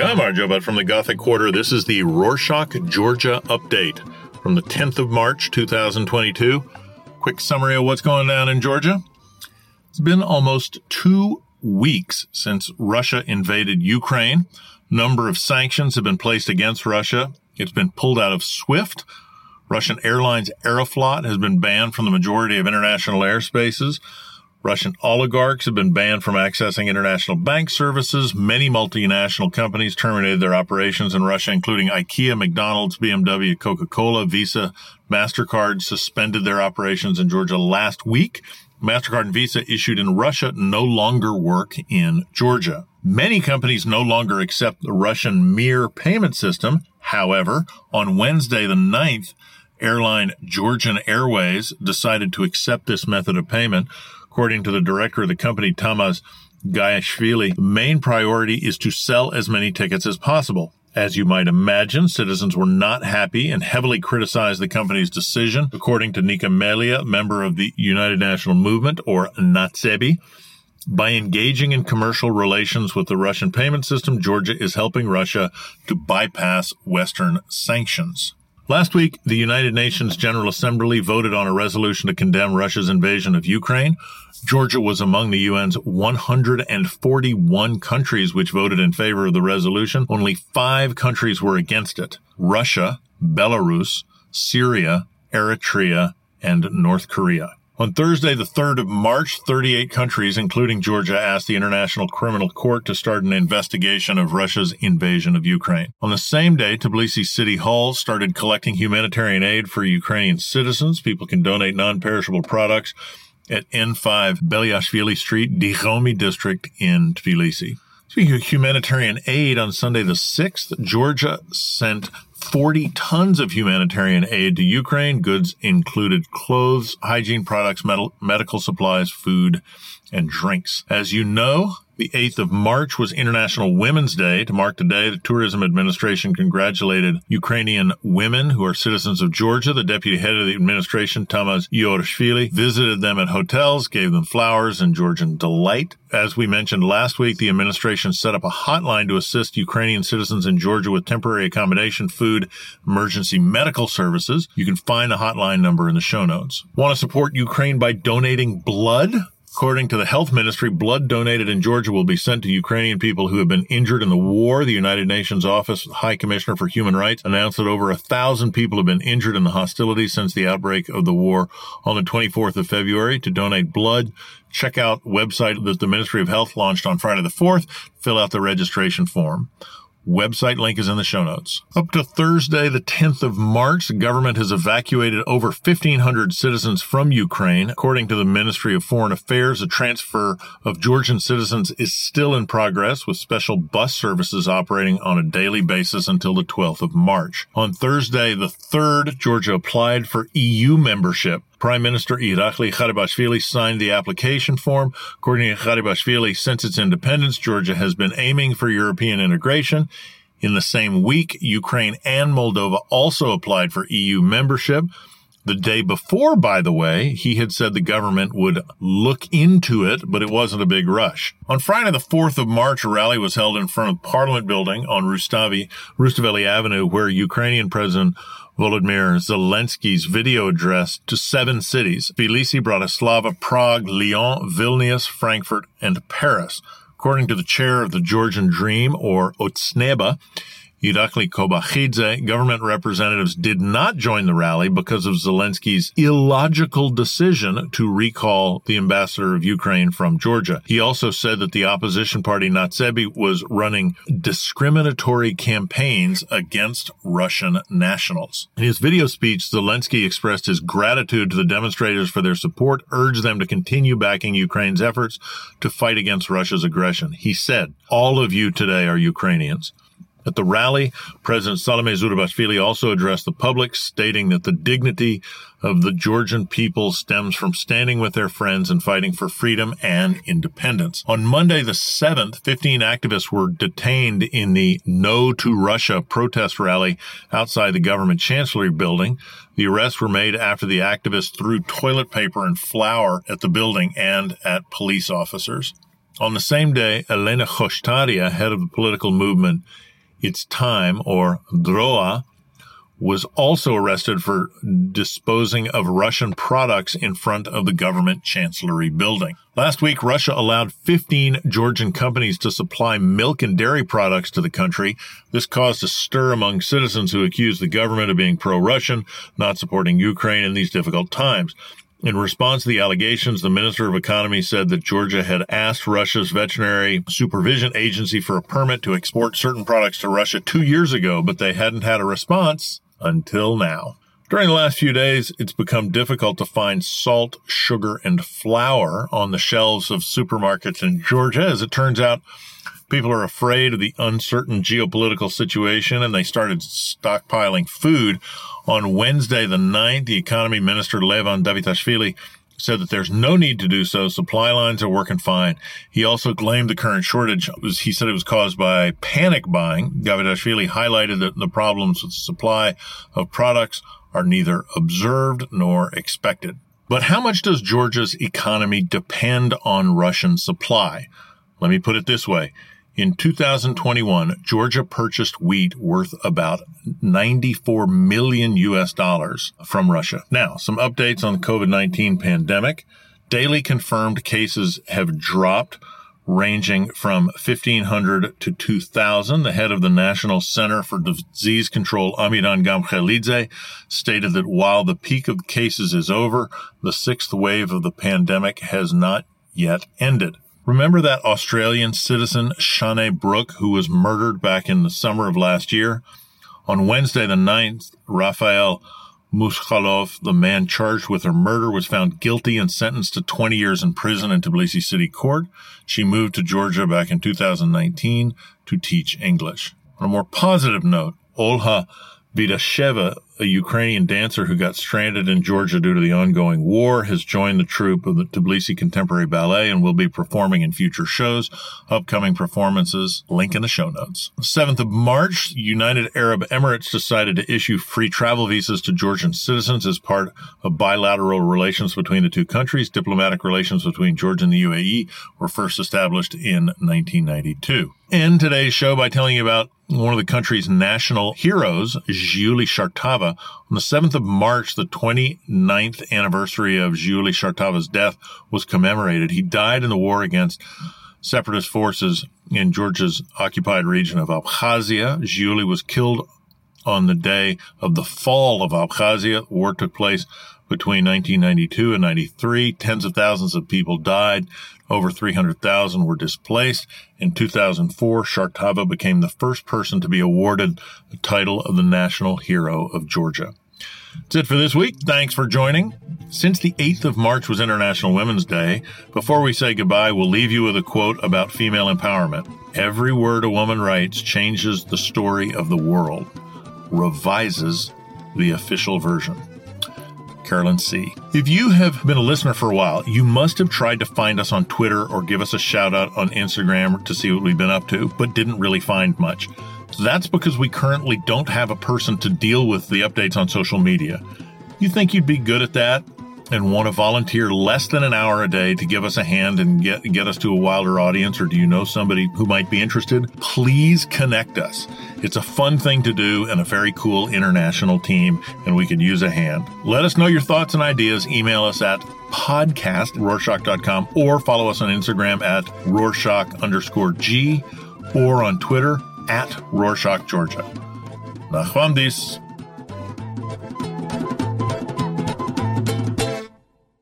Gamarjo, but from the Gothic Quarter, this is the Rorschach, Georgia update from the 10th of March, 2022. Quick summary of what's going on in Georgia. It's been almost two weeks since Russia invaded Ukraine. Number of sanctions have been placed against Russia. It's been pulled out of SWIFT. Russian Airlines Aeroflot has been banned from the majority of international airspaces. Russian oligarchs have been banned from accessing international bank services. Many multinational companies terminated their operations in Russia, including IKEA, McDonald's, BMW, Coca-Cola, Visa, MasterCard suspended their operations in Georgia last week. MasterCard and Visa issued in Russia no longer work in Georgia. Many companies no longer accept the Russian Mir payment system. However, on Wednesday the 9th, airline Georgian Airways decided to accept this method of payment. According to the director of the company, Tamaz Gaiashvili, main priority is to sell as many tickets as possible. As you might imagine, citizens were not happy and heavily criticized the company's decision. According to Nika Melia, member of the United National Movement, or Natsebi, by engaging in commercial relations with the Russian payment system, Georgia is helping Russia to bypass Western sanctions. Last week, the United Nations General Assembly voted on a resolution to condemn Russia's invasion of Ukraine. Georgia was among the UN's 141 countries which voted in favor of the resolution. Only five countries were against it. Russia, Belarus, Syria, Eritrea, and North Korea. On Thursday, the 3rd of March, 38 countries, including Georgia, asked the International Criminal Court to start an investigation of Russia's invasion of Ukraine. On the same day, Tbilisi City Hall started collecting humanitarian aid for Ukrainian citizens. People can donate non-perishable products at N5 Belyashvili Street, Dighomi District in Tbilisi. Speaking of humanitarian aid, on Sunday the 6th, Georgia sent 40 tons of humanitarian aid to Ukraine. Goods included clothes, hygiene products, medical supplies, food, and drinks. As you know, the 8th of March was International Women's Day. To mark the day, the Tourism Administration congratulated Ukrainian women who are citizens of Georgia. The deputy head of the administration, Tamas Iorishvili, visited them at hotels, gave them flowers and Georgian delight. As we mentioned last week, the administration set up a hotline to assist Ukrainian citizens in Georgia with temporary accommodation, food, emergency medical services. You can find the hotline number in the show notes. Want to support Ukraine by donating blood? According to the health ministry, blood donated in Georgia will be sent to Ukrainian people who have been injured in the war. The United Nations Office High Commissioner for Human Rights announced that over a thousand people have been injured in the hostilities since the outbreak of the war on the 24th of February. To donate blood, check out website that the Ministry of Health launched on Friday the 4th. Fill out the registration form. Website link is in the show notes. Up to Thursday, the 10th of March, the government has evacuated over 1,500 citizens from Ukraine. According to the Ministry of Foreign Affairs, the transfer of Georgian citizens is still in progress with special bus services operating on a daily basis until the 12th of March. On Thursday, the 3rd, Georgia applied for EU membership. Prime Minister Irakli Garibashvili signed the application form. According to Garibashvili, since its independence, Georgia has been aiming for European integration. In the same week, Ukraine and Moldova also applied for EU membership. The day before, by the way, he had said the government would look into it, but it wasn't a big rush. On Friday, the 4th of March, a rally was held in front of Parliament building on Rustavi, Rustaveli Avenue, where Ukrainian President Volodymyr Zelensky's video address to seven cities. Tbilisi, Bratislava, Prague, Lyon, Vilnius, Frankfurt, and Paris. According to the chair of the Georgian Dream, or Otsneba, Irakli Kobakhidze, government representatives did not join the rally because of Zelensky's illogical decision to recall the ambassador of Ukraine from Georgia. He also said that the opposition party Natsebi was running discriminatory campaigns against Russian nationals. In his video speech, Zelensky expressed his gratitude to the demonstrators for their support, urged them to continue backing Ukraine's efforts to fight against Russia's aggression. He said, all of you today are Ukrainians. At the rally, President Salome Zourabichvili also addressed the public, stating that the dignity of the Georgian people stems from standing with their friends and fighting for freedom and independence. On Monday, the 7th, 15 activists were detained in the No to Russia protest rally outside the government chancellery building. The arrests were made after the activists threw toilet paper and flour at the building and at police officers. On the same day, Elena Khoshtaria, head of the political movement its time, or DROA, was also arrested for disposing of Russian products in front of the government chancellery building. Last week, Russia allowed 15 Georgian companies to supply milk and dairy products to the country. This caused a stir among citizens who accused the government of being pro-Russian, not supporting Ukraine in these difficult times. In response to the allegations, the Minister of Economy said that Georgia had asked Russia's Veterinary Supervision Agency for a permit to export certain products to Russia two years ago, but they hadn't had a response until now. During the last few days, it's become difficult to find salt, sugar, and flour on the shelves of supermarkets in Georgia. As it turns out, people are afraid of the uncertain geopolitical situation and they started stockpiling food. On Wednesday, the 9th, the economy minister, Levan Davitashvili, said that there's no need to do so. Supply lines are working fine. He also claimed the current shortage was, he said it was caused by panic buying. Davitashvili highlighted that the problems with the supply of products are neither observed nor expected. But how much does Georgia's economy depend on Russian supply? Let me put it this way. In 2021, Georgia purchased wheat worth about 94 million US dollars from Russia. Now, some updates on the COVID-19 pandemic. Daily confirmed cases have dropped ranging from 1500 to 2000. The head of the National Center for Disease Control, Amiran Gamkhelidze, stated that while the peak of cases is over, the sixth wave of the pandemic has not yet ended. Remember that Australian citizen, Shanae Brooke, who was murdered back in the summer of last year? On Wednesday the 9th, Rafael Muskhalov, the man charged with her murder, was found guilty and sentenced to 20 years in prison in Tbilisi City Court. She moved to Georgia back in 2019 to teach English. On a more positive note, Olha Vidasheva, a Ukrainian dancer who got stranded in Georgia due to the ongoing war, has joined the troupe of the Tbilisi Contemporary Ballet and will be performing in future shows. Upcoming performances, link in the show notes. 7th of March, United Arab Emirates decided to issue free travel visas to Georgian citizens as part of bilateral relations between the two countries. Diplomatic relations between Georgia and the UAE were first established in 1992. End today's show by telling you about one of the country's national heroes, Giuli Shartava. On the 7th of March, the 29th anniversary of Giuli Shartava's death was commemorated. He died in the war against separatist forces in Georgia's occupied region of Abkhazia. Giuli was killed on the day of the fall of Abkhazia. War took place between 1992 and 93. Tens of thousands of people died. Over 300,000 were displaced. In 2004, Shartava became the first person to be awarded the title of the National Hero of Georgia. That's it for this week. Thanks for joining. Since the 8th of March was International Women's Day, before we say goodbye, we'll leave you with a quote about female empowerment. Every word a woman writes changes the story of the world, revises the official version. Carolyn See. If you have been a listener for a while, you must have tried to find us on Twitter or give us a shout out on Instagram to see what we've been up to, but didn't really find much. That's because we currently don't have a person to deal with the updates on social media. You think you'd be good at that? And want to volunteer less than an hour a day to give us a hand and get get us to a wilder audience or do you know somebody who might be interested? Please connect us. It's a fun thing to do and a very cool international team and we could use a hand. Let us know your thoughts and ideas. Email us at podcast rorschach.com or follow us on instagram at rorschach underscore g or on twitter at rorschach georgia. Nachwamdis